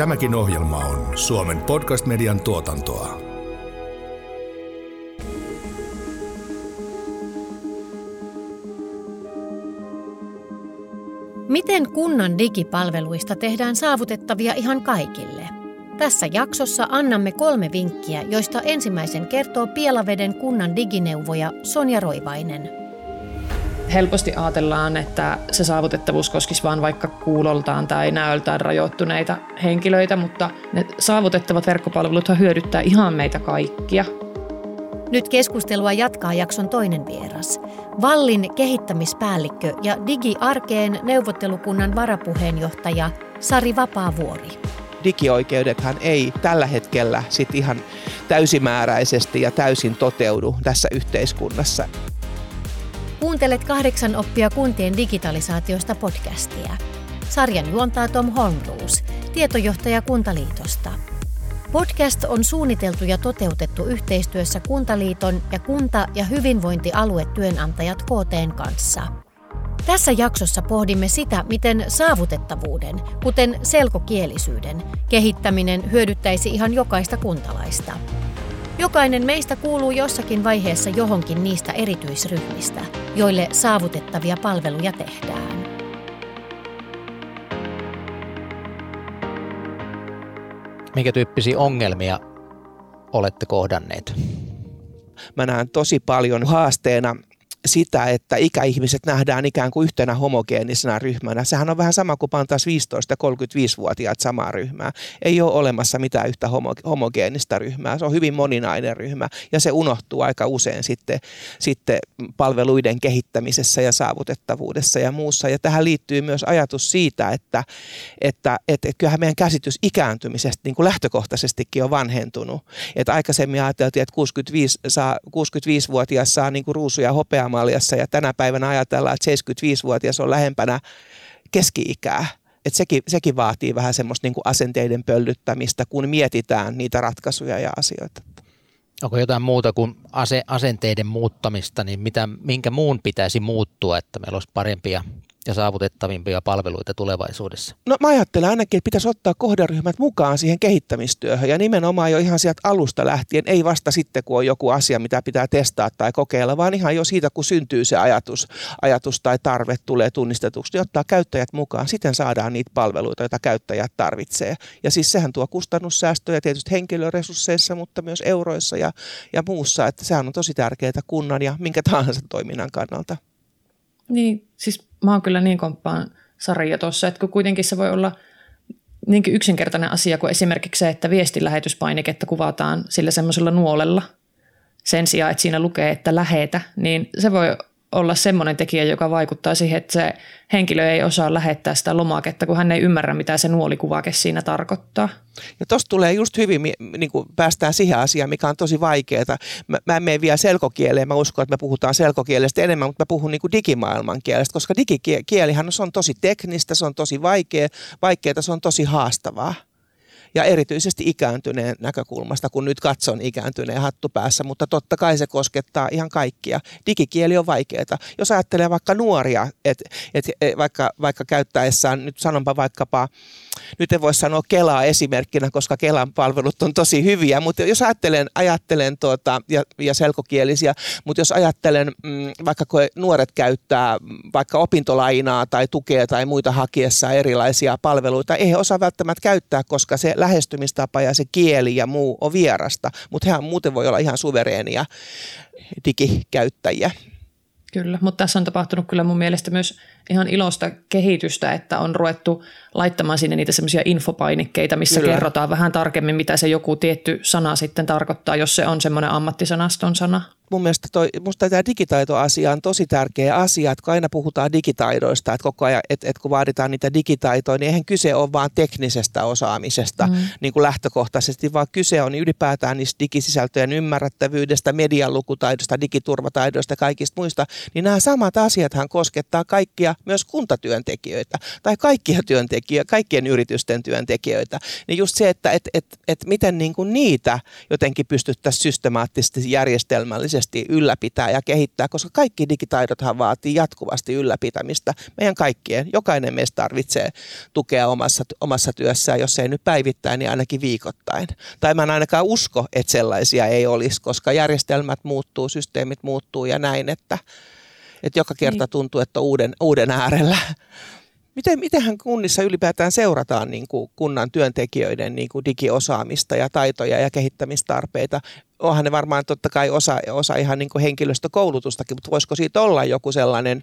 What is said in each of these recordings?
Tämäkin ohjelma on Suomen podcast-median tuotantoa. Miten kunnan digipalveluista tehdään saavutettavia ihan kaikille? Tässä jaksossa annamme kolme vinkkiä, joista ensimmäisen kertoo Pielaveden kunnan digineuvoja Sonja Roivainen. Helposti ajatellaan, että se saavutettavuus koskisi vain vaikka kuuloltaan tai näöltään rajoittuneita henkilöitä, mutta ne saavutettavat verkkopalvelut hyödyttää ihan meitä kaikkia. Nyt keskustelua jatkaa jakson toinen vieras. Vallin kehittämispäällikkö ja digiarkeen neuvottelukunnan varapuheenjohtaja Sari Vapaavuori. Digioikeudethan ei tällä hetkellä sit ihan täysimääräisesti ja täysin toteudu tässä yhteiskunnassa. Kuuntelet kahdeksan oppia kuntien digitalisaatiosta podcastia. Sarjan juontaa Tom Holmroos, tietojohtaja Kuntaliitosta. Podcast on suunniteltu ja toteutettu yhteistyössä Kuntaliiton ja kunta- ja hyvinvointialuetyönantajat KTn kanssa. Tässä jaksossa pohdimme sitä, miten saavutettavuuden, kuten selkokielisyyden, kehittäminen hyödyttäisi ihan jokaista kuntalaista. Jokainen meistä kuuluu jossakin vaiheessa johonkin niistä erityisryhmistä, joille saavutettavia palveluja tehdään. Minkä tyyppisiä ongelmia olette kohdanneet? Mä näen tosi paljon haasteena sitä, että ikäihmiset nähdään ikään kuin yhtenä homogeenisena ryhmänä. Sehän on vähän sama kuin pantaisi 15- 35-vuotiaat samaa ryhmää. Ei ole olemassa mitään yhtä homo- homogeenista ryhmää. Se on hyvin moninainen ryhmä ja se unohtuu aika usein sitten, sitten palveluiden kehittämisessä ja saavutettavuudessa ja muussa. Ja tähän liittyy myös ajatus siitä, että, että, että, että kyllähän meidän käsitys ikääntymisestä niin kuin lähtökohtaisestikin on vanhentunut. Että aikaisemmin ajateltiin, että 65, saa, 65-vuotias saa niin kuin ruusuja hopeaa Somaliassa ja tänä päivänä ajatellaan, että 75-vuotias on lähempänä keski-ikää. Et sekin, sekin vaatii vähän semmoista niin kuin asenteiden pöllyttämistä, kun mietitään niitä ratkaisuja ja asioita. Onko jotain muuta kuin ase, asenteiden muuttamista, niin mitä, minkä muun pitäisi muuttua, että meillä olisi parempia ja saavutettavimpia palveluita tulevaisuudessa? No mä ajattelen ainakin, että pitäisi ottaa kohderyhmät mukaan siihen kehittämistyöhön ja nimenomaan jo ihan sieltä alusta lähtien, ei vasta sitten kun on joku asia, mitä pitää testaa tai kokeilla, vaan ihan jo siitä, kun syntyy se ajatus, ajatus tai tarve tulee tunnistetuksi, niin ottaa käyttäjät mukaan. Siten saadaan niitä palveluita, joita käyttäjät tarvitsee. Ja siis sehän tuo kustannussäästöjä tietysti henkilöresursseissa, mutta myös euroissa ja, ja muussa, että sehän on tosi tärkeää kunnan ja minkä tahansa toiminnan kannalta. Niin, siis mä oon kyllä niin komppaan sarja tuossa, että kun kuitenkin se voi olla niinkin yksinkertainen asia kuin esimerkiksi se, että viestilähetyspainiketta kuvataan sillä semmoisella nuolella sen sijaan, että siinä lukee, että lähetä, niin se voi olla semmoinen tekijä, joka vaikuttaa siihen, että se henkilö ei osaa lähettää sitä lomaketta, kun hän ei ymmärrä, mitä se nuolikuvake siinä tarkoittaa. Ja tuosta tulee just hyvin, niin kuin päästään siihen asiaan, mikä on tosi vaikeaa. Mä, mä en mene vielä selkokieleen, mä uskon, että me puhutaan selkokielestä enemmän, mutta mä puhun niin kuin digimaailman kielestä, koska digikielihän se on tosi teknistä, se on tosi vaikea, vaikeaa, se on tosi haastavaa ja erityisesti ikääntyneen näkökulmasta, kun nyt katson ikääntyneen hattu päässä, mutta totta kai se koskettaa ihan kaikkia. Digikieli on vaikeaa. Jos ajattelee vaikka nuoria, että et, et, vaikka, vaikka käyttäessään, nyt sanonpa vaikkapa, nyt en voi sanoa Kelaa esimerkkinä, koska Kelan palvelut on tosi hyviä, mutta jos ajattelen, ajattelen tuota, ja, ja selkokielisiä, mutta jos ajattelen mm, vaikka kun nuoret käyttää vaikka opintolainaa tai tukea tai muita hakiessa erilaisia palveluita, ei he osaa välttämättä käyttää, koska se lähestymistapa ja se kieli ja muu on vierasta, mutta hän muuten voi olla ihan suvereenia digikäyttäjiä. Kyllä, mutta tässä on tapahtunut kyllä mun mielestä myös ihan ilosta kehitystä, että on ruvettu laittamaan sinne niitä semmoisia infopainikkeita, missä kyllä. kerrotaan vähän tarkemmin, mitä se joku tietty sana sitten tarkoittaa, jos se on semmoinen ammattisanaston sana mun mielestä toi, musta tämä digitaitoasia on tosi tärkeä asia, että kun aina puhutaan digitaidoista, että koko ajan, että, että kun vaaditaan niitä digitaitoja, niin eihän kyse ole vain teknisestä osaamisesta mm. niin kuin lähtökohtaisesti, vaan kyse on ylipäätään niistä digisisältöjen ymmärrettävyydestä, median lukutaidosta, digiturvataidoista ja kaikista muista, niin nämä samat asiathan koskettaa kaikkia myös kuntatyöntekijöitä tai kaikkia työntekijöitä, kaikkien yritysten työntekijöitä. Niin just se, että et, et, et miten niin kuin niitä jotenkin pystyttäisiin systemaattisesti järjestelmällisesti ylläpitää ja kehittää, koska kaikki digitaidothan vaatii jatkuvasti ylläpitämistä. Meidän kaikkien, jokainen meistä tarvitsee tukea omassa, omassa työssään, jos ei nyt päivittäin, niin ainakin viikoittain. Tai mä en ainakaan usko, että sellaisia ei olisi, koska järjestelmät muuttuu, systeemit muuttuu ja näin, että, että joka kerta niin. tuntuu, että uuden, uuden äärellä. Miten, mitenhän kunnissa ylipäätään seurataan niin kuin kunnan työntekijöiden niin kuin digiosaamista ja taitoja ja kehittämistarpeita? Onhan ne varmaan totta kai osa, osa ihan niin kuin henkilöstökoulutustakin, mutta voisiko siitä olla joku sellainen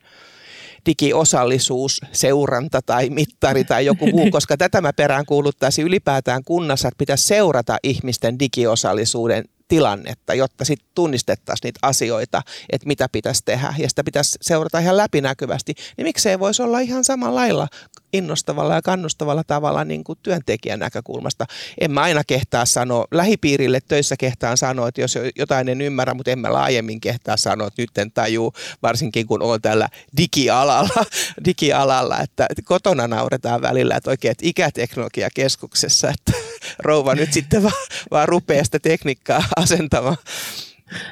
digiosallisuus, seuranta tai mittari tai joku muu, koska tätä mä perään kuuluttaisin ylipäätään kunnassa, että pitäisi seurata ihmisten digiosallisuuden tilannetta, jotta sitten tunnistettaisiin niitä asioita, että mitä pitäisi tehdä ja sitä pitäisi seurata ihan läpinäkyvästi, niin miksei voisi olla ihan samalla lailla innostavalla ja kannustavalla tavalla niin kuin työntekijän näkökulmasta. En mä aina kehtaa sanoa, lähipiirille töissä kehtaan sanoa, että jos jotain en ymmärrä, mutta en mä laajemmin kehtaa sanoa, että nyt en tajuu, varsinkin kun olen tällä digialalla, digialalla että kotona nauretaan välillä, että oikein että ikäteknologiakeskuksessa, että rouva nyt sitten vaan, vaan rupeaa sitä tekniikkaa asentamaan.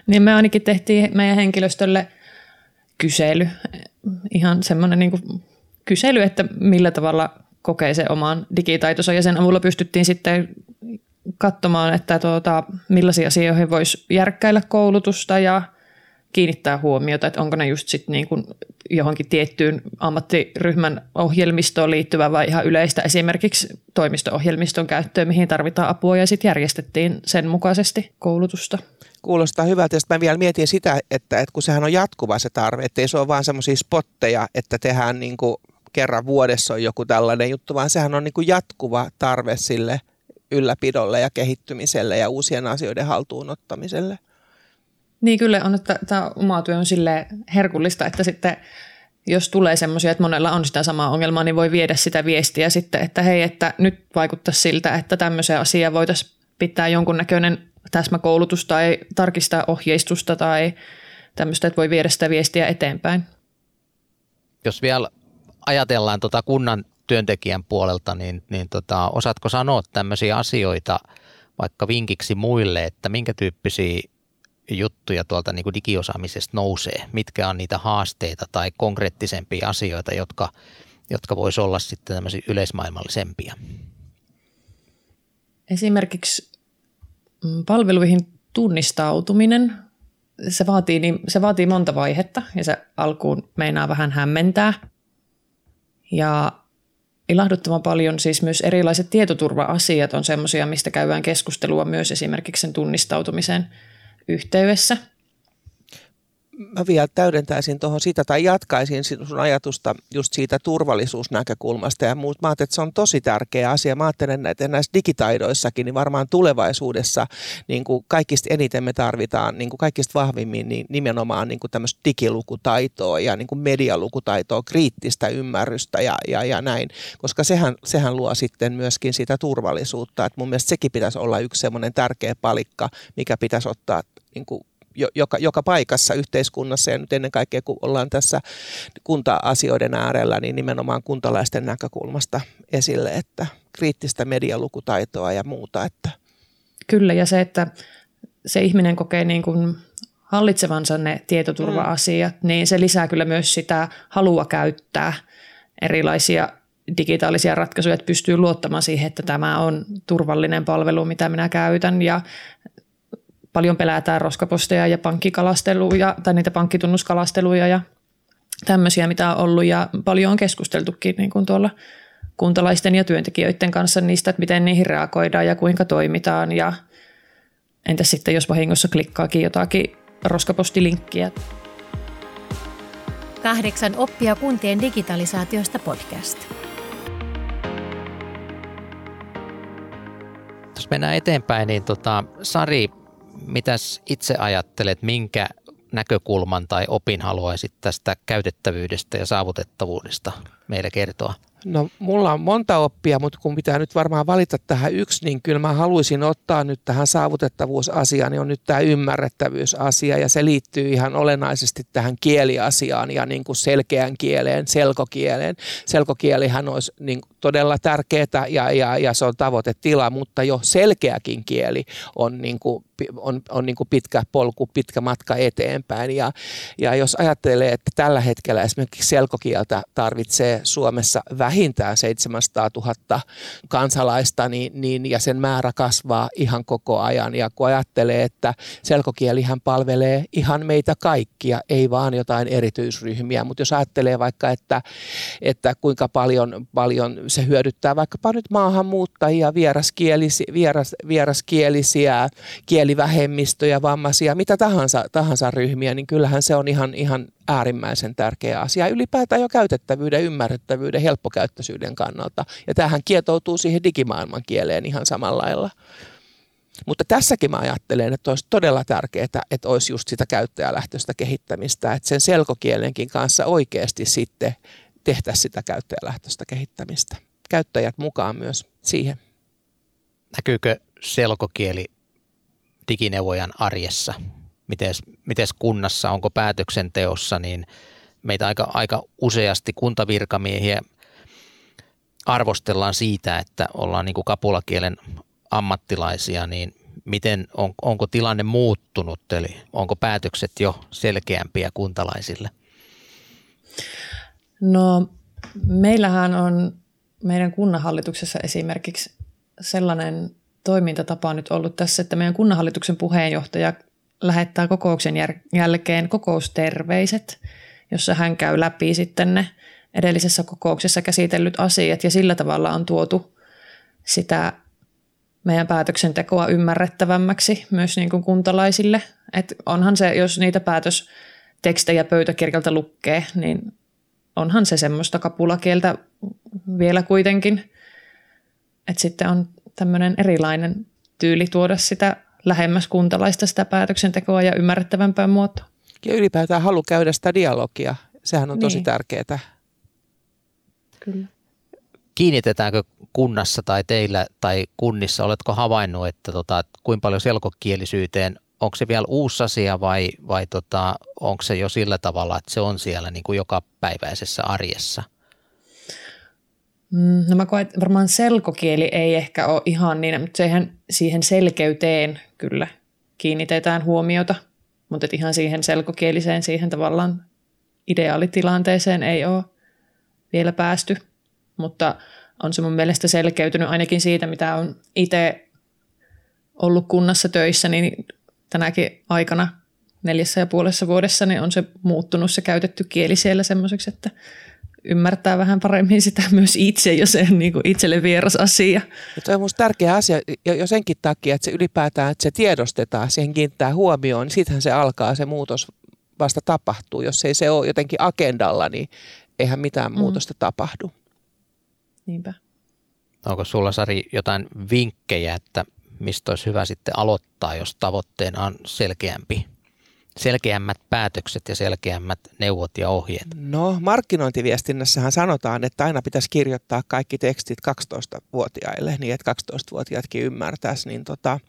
Niin me ainakin tehtiin meidän henkilöstölle kysely, ihan semmoinen niin kysely, että millä tavalla kokee se oman digitaitonsa ja sen avulla pystyttiin sitten katsomaan, että tuota, millaisia asioihin voisi järkkäillä koulutusta ja kiinnittää huomiota, että onko ne just sitten niin kuin johonkin tiettyyn ammattiryhmän ohjelmistoon liittyvä vai ihan yleistä esimerkiksi toimisto-ohjelmiston käyttöön, mihin tarvitaan apua ja sitten järjestettiin sen mukaisesti koulutusta. Kuulostaa hyvältä. Sitten mä vielä mietin sitä, että, että kun sehän on jatkuva se tarve, että ei se ole vaan semmoisia spotteja, että tehdään niin kuin kerran vuodessa on joku tällainen juttu, vaan sehän on niin kuin jatkuva tarve sille ylläpidolle ja kehittymiselle ja uusien asioiden haltuunottamiselle. Niin kyllä on, että tämä oma työ on sille herkullista, että sitten jos tulee semmoisia, että monella on sitä samaa ongelmaa, niin voi viedä sitä viestiä sitten, että hei, että nyt vaikuttaa siltä, että tämmöisiä asiaa voitaisiin pitää jonkunnäköinen täsmäkoulutus tai tarkistaa ohjeistusta tai tämmöistä, että voi viedä sitä viestiä eteenpäin. Jos vielä ajatellaan tuota kunnan työntekijän puolelta, niin, niin tota, osaatko sanoa tämmöisiä asioita vaikka vinkiksi muille, että minkä tyyppisiä juttuja tuolta niin kuin digiosaamisesta nousee? Mitkä on niitä haasteita tai konkreettisempia asioita, jotka, jotka voisi olla sitten tämmöisiä yleismaailmallisempia? Esimerkiksi mm, palveluihin tunnistautuminen, se vaatii, niin, se vaatii monta vaihetta ja se alkuun meinaa vähän hämmentää. Ja ilahduttavan paljon siis myös erilaiset tietoturva-asiat on semmoisia, mistä käydään keskustelua myös esimerkiksi sen tunnistautumisen yhteydessä – mä vielä täydentäisin tuohon sitä tai jatkaisin sun ajatusta just siitä turvallisuusnäkökulmasta ja muut. Mä ajattelen, että se on tosi tärkeä asia. Mä ajattelen, että näissä digitaidoissakin, niin varmaan tulevaisuudessa niin kuin kaikista eniten me tarvitaan, niin kuin kaikista vahvimmin niin nimenomaan niin kuin tämmöistä digilukutaitoa ja niin kuin medialukutaitoa, kriittistä ymmärrystä ja, ja, ja näin, koska sehän, sehän luo sitten myöskin sitä turvallisuutta. Että mun mielestä sekin pitäisi olla yksi semmoinen tärkeä palikka, mikä pitäisi ottaa niin kuin joka, joka paikassa yhteiskunnassa ja nyt ennen kaikkea kun ollaan tässä kunta-asioiden äärellä, niin nimenomaan kuntalaisten näkökulmasta esille, että kriittistä medialukutaitoa ja muuta. Että. Kyllä ja se, että se ihminen kokee niin kuin hallitsevansa ne tietoturva-asiat, mm. niin se lisää kyllä myös sitä halua käyttää erilaisia digitaalisia ratkaisuja, että pystyy luottamaan siihen, että tämä on turvallinen palvelu, mitä minä käytän ja paljon pelätään roskaposteja ja pankkikalasteluja tai niitä pankkitunnuskalasteluja ja tämmöisiä, mitä on ollut ja paljon on keskusteltukin niin kuin tuolla kuntalaisten ja työntekijöiden kanssa niistä, että miten niihin reagoidaan ja kuinka toimitaan ja entäs sitten, jos vahingossa klikkaakin jotakin roskapostilinkkiä. Kahdeksan oppia kuntien digitalisaatiosta podcast. Jos mennään eteenpäin, niin tota, Sari, mitäs itse ajattelet, minkä näkökulman tai opin haluaisit tästä käytettävyydestä ja saavutettavuudesta meille kertoa? No mulla on monta oppia, mutta kun pitää nyt varmaan valita tähän yksi, niin kyllä mä haluaisin ottaa nyt tähän saavutettavuusasiaan, niin on nyt tämä ymmärrettävyysasia ja se liittyy ihan olennaisesti tähän kieliasiaan ja niin kuin selkeän kieleen, selkokieleen. Selkokielihän olisi niin todella tärkeää ja, ja, ja se on tavoitetila, mutta jo selkeäkin kieli on, niin kuin, on, on niin kuin pitkä polku, pitkä matka eteenpäin. Ja, ja jos ajattelee, että tällä hetkellä esimerkiksi selkokieltä tarvitsee Suomessa vähintään 700 000 kansalaista, niin, niin, ja sen määrä kasvaa ihan koko ajan. Ja kun ajattelee, että selkokielihän palvelee ihan meitä kaikkia, ei vaan jotain erityisryhmiä, mutta jos ajattelee vaikka, että, että kuinka paljon, paljon se hyödyttää vaikkapa nyt maahanmuuttajia, vieraskielisiä, vieras, vieraskielisiä, kielivähemmistöjä, vammaisia, mitä tahansa, tahansa ryhmiä, niin kyllähän se on ihan, ihan äärimmäisen tärkeä asia. Ylipäätään jo käytettävyyden, ymmärrettävyyden, helppokäyttöisyyden kannalta. Ja tähän kietoutuu siihen digimaailman kieleen ihan samalla lailla. Mutta tässäkin mä ajattelen, että olisi todella tärkeää, että olisi just sitä käyttäjälähtöistä kehittämistä, että sen selkokielenkin kanssa oikeasti sitten tehtäisiin sitä käyttäjälähtöistä kehittämistä. Käyttäjät mukaan myös siihen. Näkyykö selkokieli digineuvojan arjessa? Mites, mites kunnassa, onko päätöksenteossa, niin meitä aika, aika useasti kuntavirkamiehiä arvostellaan siitä, että ollaan niin kuin kapulakielen ammattilaisia, niin miten, on, onko tilanne muuttunut, eli onko päätökset jo selkeämpiä kuntalaisille? No meillähän on meidän kunnanhallituksessa esimerkiksi sellainen toimintatapa nyt ollut tässä, että meidän kunnanhallituksen puheenjohtaja lähettää kokouksen jälkeen kokousterveiset, jossa hän käy läpi sitten ne edellisessä kokouksessa käsitellyt asiat ja sillä tavalla on tuotu sitä meidän päätöksentekoa ymmärrettävämmäksi myös niin kuin kuntalaisille. Et onhan se, jos niitä päätöstekstejä pöytäkirjalta lukee, niin onhan se semmoista kapulakieltä vielä kuitenkin. Että sitten on tämmöinen erilainen tyyli tuoda sitä lähemmäs kuntalaista sitä päätöksentekoa ja ymmärrettävämpää muotoa. Ja ylipäätään halu käydä sitä dialogia, sehän on tosi niin. tärkeää. Kyllä. Kiinnitetäänkö kunnassa tai teillä tai kunnissa, oletko havainnut, että tota, kuinka paljon selkokielisyyteen, onko se vielä uusi asia vai, vai tota, onko se jo sillä tavalla, että se on siellä niin kuin joka päiväisessä arjessa? Mm, no mä koen, että varmaan selkokieli ei ehkä ole ihan niin, mutta siihen, siihen selkeyteen kyllä kiinnitetään huomiota, mutta ihan siihen selkokieliseen, siihen tavallaan ideaalitilanteeseen ei ole vielä päästy, mutta on se mun mielestä selkeytynyt ainakin siitä, mitä on itse ollut kunnassa töissä, niin tänäkin aikana neljässä ja puolessa vuodessa niin on se muuttunut se käytetty kieli siellä semmoiseksi, että ymmärtää vähän paremmin sitä myös itse, jos se on niin kuin itselle vieras asia. Ja se on minusta tärkeä asia jo senkin takia, että se ylipäätään, että se tiedostetaan, siihen kiinnittää huomioon, niin sittenhän se alkaa se muutos vasta tapahtuu. Jos ei se ole jotenkin agendalla, niin eihän mitään mm. muutosta tapahdu. Niinpä. Onko sulla Sari jotain vinkkejä, että mistä olisi hyvä sitten aloittaa, jos tavoitteena on selkeämpi selkeämmät päätökset ja selkeämmät neuvot ja ohjeet? No markkinointiviestinnässähän sanotaan, että aina pitäisi kirjoittaa kaikki tekstit 12-vuotiaille, niin että 12-vuotiaatkin ymmärtäisi. Niin tota,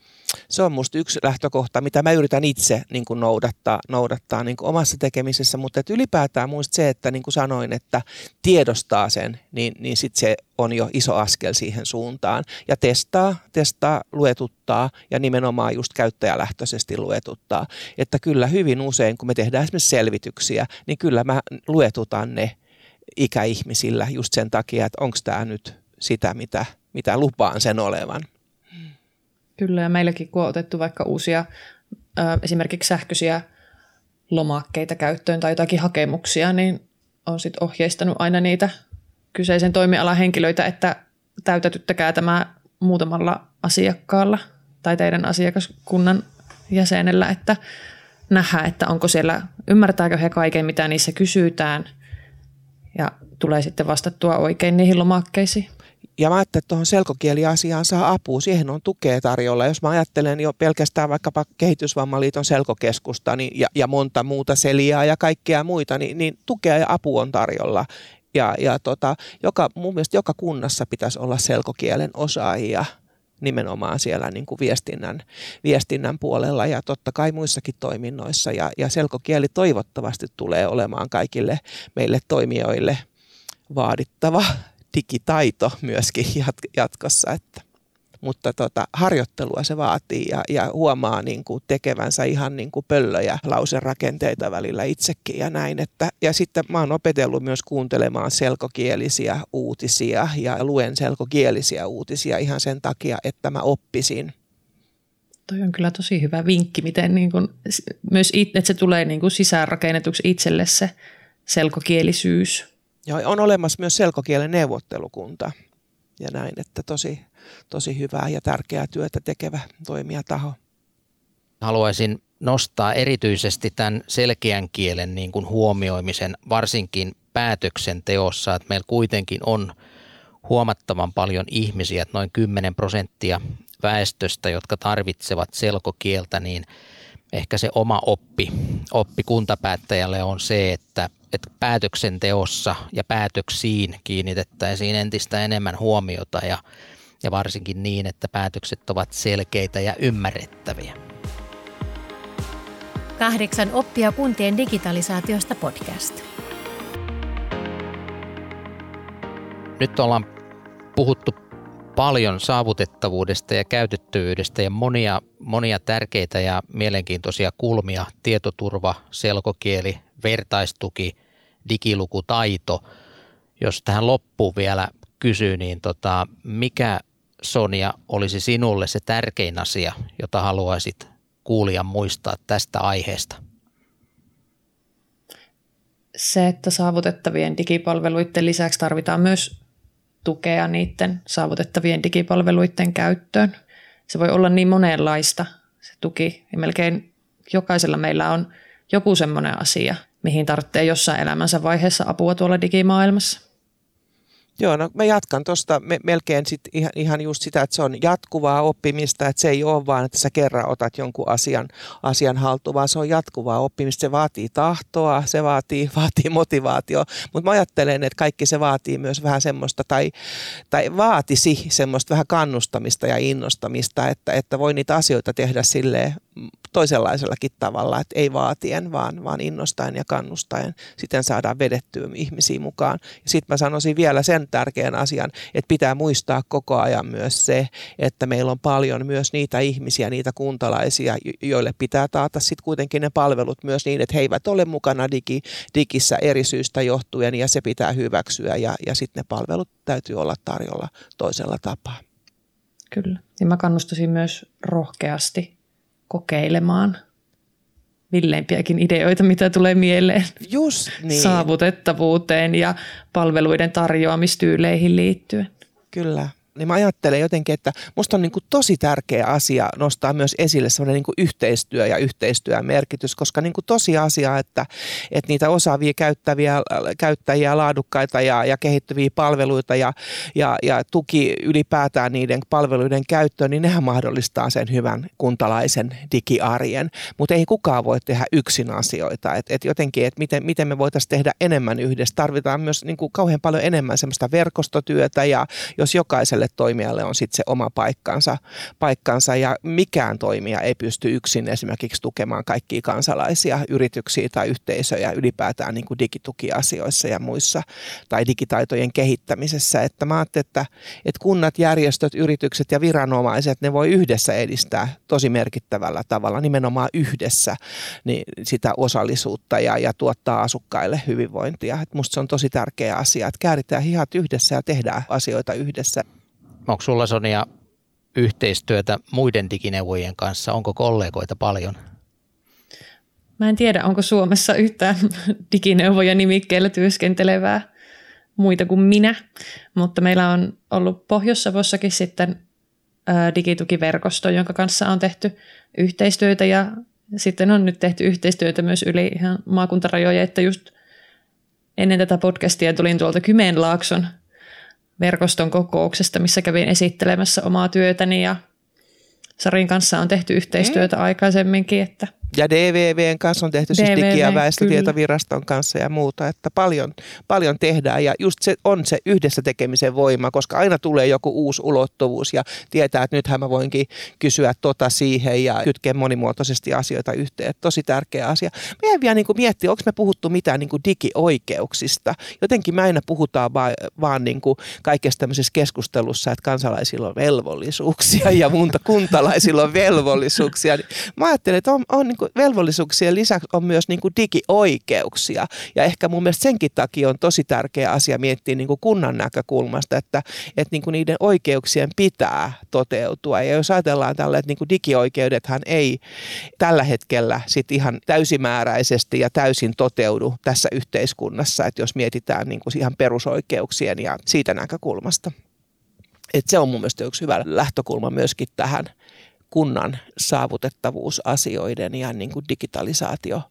se on musta yksi lähtökohta, mitä mä yritän itse niin kuin noudattaa, noudattaa niin kuin omassa tekemisessä, mutta että ylipäätään muista se, että niin kuin sanoin, että tiedostaa sen, niin, niin sitten se on jo iso askel siihen suuntaan. Ja testaa, testaa, luetuttaa ja nimenomaan just käyttäjälähtöisesti luetuttaa. Että kyllä hyvin usein, kun me tehdään esimerkiksi selvityksiä, niin kyllä mä luetutan ne ikäihmisillä just sen takia, että onko tämä nyt sitä, mitä, mitä lupaan sen olevan. Kyllä, ja meilläkin kun on otettu vaikka uusia esimerkiksi sähköisiä lomakkeita käyttöön tai jotakin hakemuksia, niin on sitten ohjeistanut aina niitä kyseisen toimialan henkilöitä, että täytätyttäkää tämä muutamalla asiakkaalla tai teidän asiakaskunnan jäsenellä, että nähdään, että onko siellä, ymmärtääkö he kaiken, mitä niissä kysytään ja tulee sitten vastattua oikein niihin lomakkeisiin. Ja mä ajattelen, että tuohon selkokieliasiaan saa apua. Siihen on tukea tarjolla. Jos mä ajattelen jo pelkästään vaikkapa Kehitysvammaliiton selkokeskusta niin, ja, ja monta muuta seliaa ja kaikkia muita, niin, niin tukea ja apu on tarjolla. Ja, ja tota, joka, mun mielestä joka kunnassa pitäisi olla selkokielen osaajia nimenomaan siellä niin kuin viestinnän, viestinnän puolella ja totta kai muissakin toiminnoissa. Ja, ja selkokieli toivottavasti tulee olemaan kaikille meille toimijoille vaadittava digitaito myöskin jatkossa. Että mutta tota, harjoittelua se vaatii ja, ja huomaa niin kuin tekevänsä ihan niin kuin pöllöjä lauserakenteita välillä itsekin ja näin. Että, ja sitten mä oon opetellut myös kuuntelemaan selkokielisiä uutisia ja luen selkokielisiä uutisia ihan sen takia, että mä oppisin. Toi on kyllä tosi hyvä vinkki, miten niin kuin, myös it, että se tulee niin kuin sisäänrakennetuksi itselle se selkokielisyys. Joo, on olemassa myös selkokielen neuvottelukunta ja näin, että tosi, tosi hyvää ja tärkeää työtä tekevä toimijataho. Haluaisin nostaa erityisesti tämän selkeän kielen niin kuin huomioimisen varsinkin päätöksenteossa, että meillä kuitenkin on huomattavan paljon ihmisiä, että noin 10 prosenttia väestöstä, jotka tarvitsevat selkokieltä, niin ehkä se oma oppi, oppi kuntapäättäjälle on se, että, että päätöksenteossa ja päätöksiin kiinnitettäisiin entistä enemmän huomiota ja ja varsinkin niin, että päätökset ovat selkeitä ja ymmärrettäviä. Kahdeksan oppia kuntien digitalisaatiosta podcast. Nyt ollaan puhuttu paljon saavutettavuudesta ja käytettävyydestä ja monia, monia tärkeitä ja mielenkiintoisia kulmia, tietoturva, selkokieli, vertaistuki, digilukutaito. Jos tähän loppuun vielä kysyy, niin tota, mikä Sonia olisi sinulle se tärkein asia, jota haluaisit kuulijan muistaa tästä aiheesta? Se, että saavutettavien digipalveluiden lisäksi tarvitaan myös tukea niiden saavutettavien digipalveluiden käyttöön. Se voi olla niin monenlaista se tuki ja melkein jokaisella meillä on joku semmoinen asia, mihin tarvitsee jossain elämänsä vaiheessa apua tuolla digimaailmassa. Joo, no mä jatkan tuosta me, melkein sit ihan, ihan just sitä, että se on jatkuvaa oppimista, että se ei ole vaan, että sä kerran otat jonkun asian, asian haltuun, vaan se on jatkuvaa oppimista. Se vaatii tahtoa, se vaatii, vaatii motivaatio, mutta mä ajattelen, että kaikki se vaatii myös vähän semmoista, tai, tai vaatisi semmoista vähän kannustamista ja innostamista, että, että voi niitä asioita tehdä silleen toisenlaisellakin tavalla, että ei vaatien, vaan, vaan innostaen ja kannustaen. Siten saadaan vedettyä ihmisiä mukaan. Sitten mä sanoisin vielä sen tärkeän asian, että pitää muistaa koko ajan myös se, että meillä on paljon myös niitä ihmisiä, niitä kuntalaisia, joille pitää taata sitten kuitenkin ne palvelut myös niin, että he eivät ole mukana digi, digissä eri syystä johtuen ja se pitää hyväksyä ja, ja sitten ne palvelut täytyy olla tarjolla toisella tapaa. Kyllä. Ja mä kannustaisin myös rohkeasti kokeilemaan villeimpiäkin ideoita, mitä tulee mieleen Just niin. saavutettavuuteen ja palveluiden tarjoamistyyleihin liittyen. Kyllä niin mä ajattelen jotenkin, että musta on niin kuin tosi tärkeä asia nostaa myös esille sellainen niin kuin yhteistyö ja yhteistyön merkitys, koska niin kuin tosi asia, että, että niitä osaavia käyttäviä, käyttäjiä, laadukkaita ja, ja kehittyviä palveluita ja, ja, ja tuki ylipäätään niiden palveluiden käyttöön, niin nehän mahdollistaa sen hyvän kuntalaisen digiarjen, mutta ei kukaan voi tehdä yksin asioita, että et jotenkin, että miten, miten me voitaisiin tehdä enemmän yhdessä, tarvitaan myös niin kuin kauhean paljon enemmän semmoista verkostotyötä ja jos jokaiselle jokaiselle toimijalle on sitten se oma paikkansa, paikkansa ja mikään toimija ei pysty yksin esimerkiksi tukemaan kaikkia kansalaisia, yrityksiä tai yhteisöjä ylipäätään niin kuin digitukiasioissa ja muissa tai digitaitojen kehittämisessä. Että mä ajattelin, että, että kunnat, järjestöt, yritykset ja viranomaiset, ne voi yhdessä edistää tosi merkittävällä tavalla, nimenomaan yhdessä niin sitä osallisuutta ja, ja tuottaa asukkaille hyvinvointia. Et musta se on tosi tärkeä asia, että kääritään hihat yhdessä ja tehdään asioita yhdessä. Onko sulla Sonia yhteistyötä muiden digineuvojien kanssa? Onko kollegoita paljon? Mä en tiedä, onko Suomessa yhtään digineuvoja nimikkeellä työskentelevää muita kuin minä, mutta meillä on ollut Pohjois-Savossakin sitten digitukiverkosto, jonka kanssa on tehty yhteistyötä ja sitten on nyt tehty yhteistyötä myös yli ihan maakuntarajoja, että just ennen tätä podcastia tulin tuolta Kymenlaakson verkoston kokouksesta, missä kävin esittelemässä omaa työtäni ja Sarin kanssa on tehty yhteistyötä mm. aikaisemminkin. Että Ja DVVn kanssa on tehty DVV, siis Digi- ja väestötietoviraston kyllä. kanssa ja muuta, että paljon, paljon tehdään ja just se on se yhdessä tekemisen voima, koska aina tulee joku uusi ulottuvuus ja tietää, että nythän mä voinkin kysyä tota siihen ja kytkeä monimuotoisesti asioita yhteen. Tosi tärkeä asia. Meidän vielä niin miettiä, onko me puhuttu mitään niin kuin digioikeuksista. Jotenkin me aina puhutaan vaan, vaan niin kuin kaikessa tämmöisessä keskustelussa, että kansalaisilla on velvollisuuksia ja muuta kuntalaisilla on velvollisuuksia. Mä ajattelen, että on, on niin kuin velvollisuuksien lisäksi on myös niin kuin digioikeuksia. Ja ehkä mun mielestä senkin takia on tosi tärkeä asia miettiä niin kuin kunnan näkökulmasta, että, että niin kuin niiden oikeuksien pitää toteutua. Ja jos ajatellaan tällä, että niin kuin digioikeudethan ei tällä hetkellä sit ihan täysimääräisesti ja täysin toteudu tässä yhteiskunnassa, että jos mietitään niin kuin ihan perusoikeuksien ja siitä näkökulmasta. Et se on mun mielestä yksi hyvä lähtökulma myöskin tähän kunnan saavutettavuusasioiden ja niin kuin digitalisaatio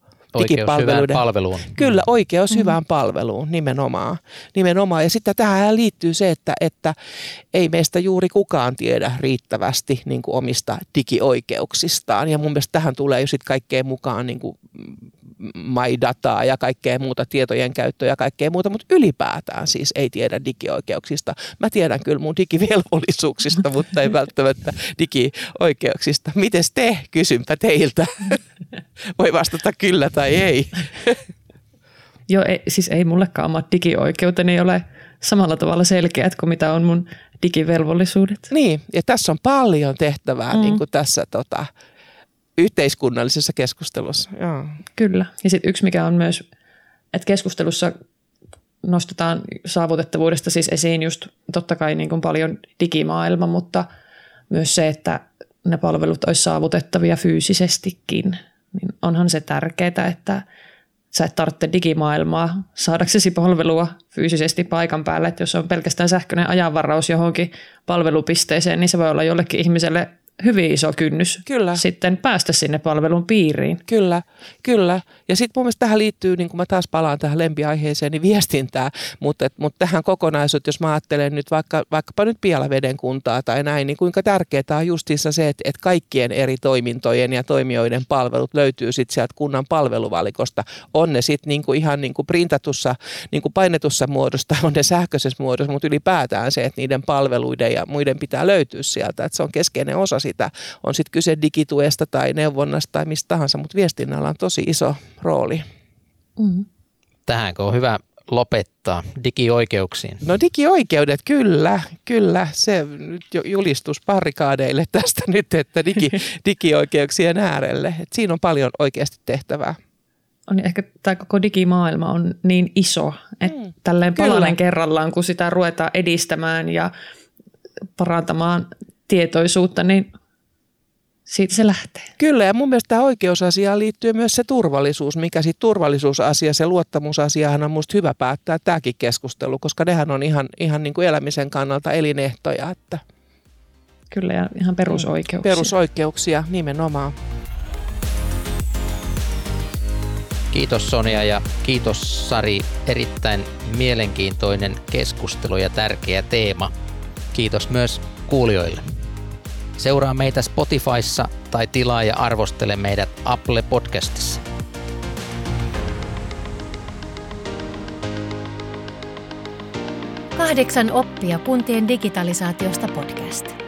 hyvään palveluun. Kyllä, oikeus mm. hyvään palveluun nimenomaan. nimenomaan. Ja sitten tähän liittyy se, että, että ei meistä juuri kukaan tiedä riittävästi niin kuin omista digioikeuksistaan. Ja mun mielestä tähän tulee jo sitten kaikkeen mukaan niin kuin MyDataa ja kaikkea muuta, tietojen käyttöä ja kaikkea muuta, mutta ylipäätään siis ei tiedä digioikeuksista. Mä tiedän kyllä mun digivelvollisuuksista, mutta ei välttämättä digioikeuksista. Mites te? Kysynpä teiltä. Voi vastata kyllä tai ei. Joo, ei, siis ei mullekaan omat digioikeuteni ole samalla tavalla selkeät kuin mitä on mun digivelvollisuudet. Niin, ja tässä on paljon tehtävää mm. niin kuin tässä tota, yhteiskunnallisessa keskustelussa. Joo. Kyllä. Ja sitten yksi, mikä on myös, että keskustelussa nostetaan saavutettavuudesta siis esiin just totta kai niin kuin paljon digimaailma, mutta myös se, että ne palvelut olisi saavutettavia fyysisestikin, niin onhan se tärkeää, että sä et tarvitse digimaailmaa saadaksesi palvelua fyysisesti paikan päälle, että jos on pelkästään sähköinen ajanvaraus johonkin palvelupisteeseen, niin se voi olla jollekin ihmiselle hyvin iso kynnys kyllä. sitten päästä sinne palvelun piiriin. Kyllä, kyllä. Ja sitten mun mielestä tähän liittyy, niin kuin mä taas palaan tähän lempiaiheeseen, niin viestintää, mutta, mutta tähän kokonaisuuteen, jos mä ajattelen nyt vaikka, vaikkapa nyt Pielaveden kuntaa tai näin, niin kuinka tärkeää on justiinsa se, että, että kaikkien eri toimintojen ja toimijoiden palvelut löytyy sitten sieltä kunnan palveluvalikosta. On ne sitten niin kuin ihan niin kuin printatussa, niin kuin painetussa muodossa on ne sähköisessä muodossa, mutta ylipäätään se, että niiden palveluiden ja muiden pitää löytyä sieltä, että se on keskeinen osa sitä. On sitten kyse digituesta tai neuvonnasta tai mistä tahansa, mutta viestinnällä on tosi iso rooli. Mm. Tähänkö on hyvä lopettaa digioikeuksiin? No digioikeudet, kyllä, kyllä. Se nyt jo julistus parikaadeille tästä nyt, että digi, digioikeuksien äärelle. Et siinä on paljon oikeasti tehtävää. On ehkä tämä koko digimaailma on niin iso, että mm, tälleen palanen kerrallaan, kun sitä ruvetaan edistämään ja parantamaan tietoisuutta, niin siitä se lähtee. Kyllä, ja mun mielestä tämä oikeusasiaan liittyy myös se turvallisuus, mikä sitten turvallisuusasia, se luottamusasiahan on musta hyvä päättää tämäkin keskustelu, koska nehän on ihan, ihan niin kuin elämisen kannalta elinehtoja. Että Kyllä, ja ihan perusoikeuksia. Perusoikeuksia nimenomaan. Kiitos Sonia ja kiitos Sari. Erittäin mielenkiintoinen keskustelu ja tärkeä teema. Kiitos myös kuulijoille. Seuraa meitä Spotifyssa tai tilaa ja arvostele meidät Apple Podcastissa. Kahdeksan oppia kuntien digitalisaatiosta podcast.